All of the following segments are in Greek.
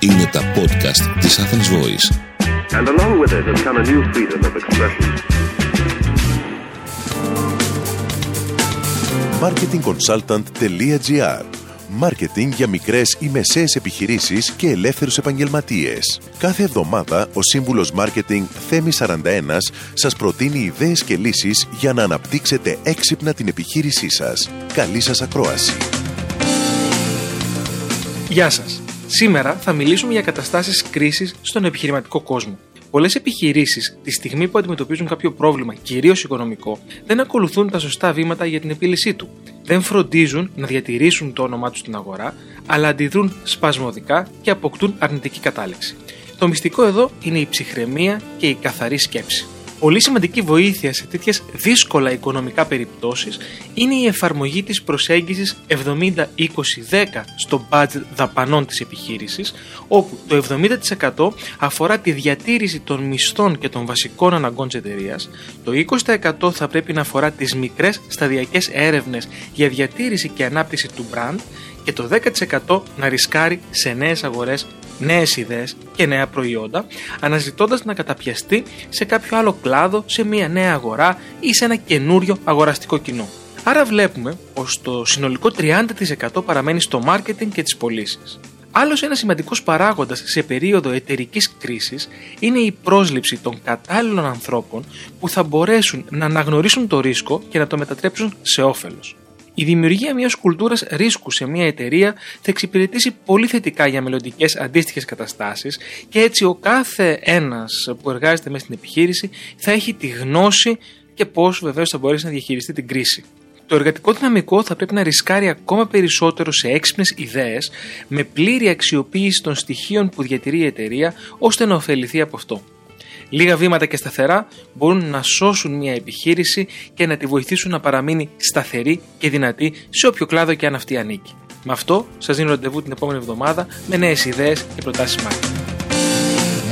Είναι τα podcast της Athens Voice. And along with it has come a new freedom of expression. marketingconsultant.gr Μάρκετινγκ για μικρές ή μεσαίες επιχειρήσεις και ελεύθερους επαγγελματίες. Κάθε εβδομάδα ο σύμβουλος Μάρκετινγκ Θέμη 41 σας προτείνει ιδέες και λύσεις για να αναπτύξετε έξυπνα την επιχείρησή σας. Καλή σας ακρόαση. Γεια σας. Σήμερα θα μιλήσουμε για καταστάσεις κρίσης στον επιχειρηματικό κόσμο. Πολλές επιχειρήσεις, τη στιγμή που αντιμετωπίζουν κάποιο πρόβλημα, κυρίως οικονομικό, δεν ακολουθούν τα σωστά βήματα για την επίλυσή του. Δεν φροντίζουν να διατηρήσουν το όνομά τους στην αγορά, αλλά αντιδρούν σπασμωδικά και αποκτούν αρνητική κατάληξη. Το μυστικό εδώ είναι η ψυχραιμία και η καθαρή σκέψη. Πολύ σημαντική βοήθεια σε τέτοιες δύσκολα οικονομικά περιπτώσεις είναι η εφαρμογή της προσέγγισης 70-20-10 στο budget δαπανών της επιχείρησης, όπου το 70% αφορά τη διατήρηση των μισθών και των βασικών αναγκών της εταιρείας, το 20% θα πρέπει να αφορά τις μικρές σταδιακές έρευνες για διατήρηση και ανάπτυξη του brand και το 10% να ρισκάρει σε νέες αγορές νέες ιδέες και νέα προϊόντα, αναζητώντας να καταπιαστεί σε κάποιο άλλο κλάδο, σε μια νέα αγορά ή σε ένα καινούριο αγοραστικό κοινό. Άρα βλέπουμε πως το συνολικό 30% παραμένει στο marketing και τις πωλήσεις. Άλλος ένας σημαντικός παράγοντας σε περίοδο εταιρικής κρίσης είναι η πρόσληψη των κατάλληλων ανθρώπων που θα μπορέσουν να αναγνωρίσουν το ρίσκο και να το μετατρέψουν σε όφελος. Η δημιουργία μιας κουλτούρας ρίσκου σε μια εταιρεία θα εξυπηρετήσει πολύ θετικά για μελλοντικές αντίστοιχες καταστάσεις και έτσι ο κάθε ένας που εργάζεται μέσα στην επιχείρηση θα έχει τη γνώση και πώς βεβαίως θα μπορέσει να διαχειριστεί την κρίση. Το εργατικό δυναμικό θα πρέπει να ρισκάρει ακόμα περισσότερο σε έξυπνες ιδέες με πλήρη αξιοποίηση των στοιχείων που διατηρεί η εταιρεία ώστε να ωφεληθεί από αυτό. Λίγα βήματα και σταθερά μπορούν να σώσουν μια επιχείρηση και να τη βοηθήσουν να παραμείνει σταθερή και δυνατή σε όποιο κλάδο και αν αυτή ανήκει. Με αυτό σας δίνω ραντεβού την επόμενη εβδομάδα με νέες ιδέες και προτάσεις marketing.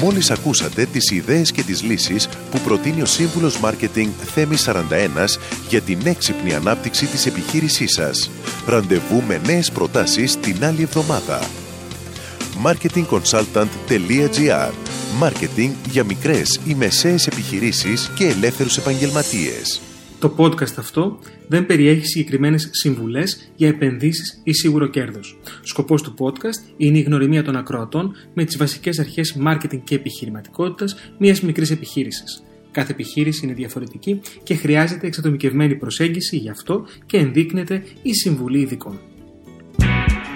Μόλις ακούσατε τις ιδέες και τις λύσεις που προτείνει ο σύμβουλος Μάρκετινγκ Θέμη 41 για την έξυπνη ανάπτυξη της επιχείρησής σας. Ραντεβού με νέες προτάσεις την άλλη εβδομάδα. marketingconsultant.gr Μάρκετινγκ για μικρές ή μεσαίες επιχειρήσεις και ελεύθερους επαγγελματίες. Το podcast αυτό δεν περιέχει συγκεκριμένες συμβουλές για επενδύσεις ή σίγουρο κέρδος. Σκοπός του podcast είναι η γνωριμία των ακροατών με τις βασικές αρχές marketing και επιχειρηματικότητας μιας μικρής επιχείρησης. Κάθε επιχείρηση είναι διαφορετική και χρειάζεται εξατομικευμένη προσέγγιση γι' αυτό και ενδείκνεται η συμβουλή ειδικών.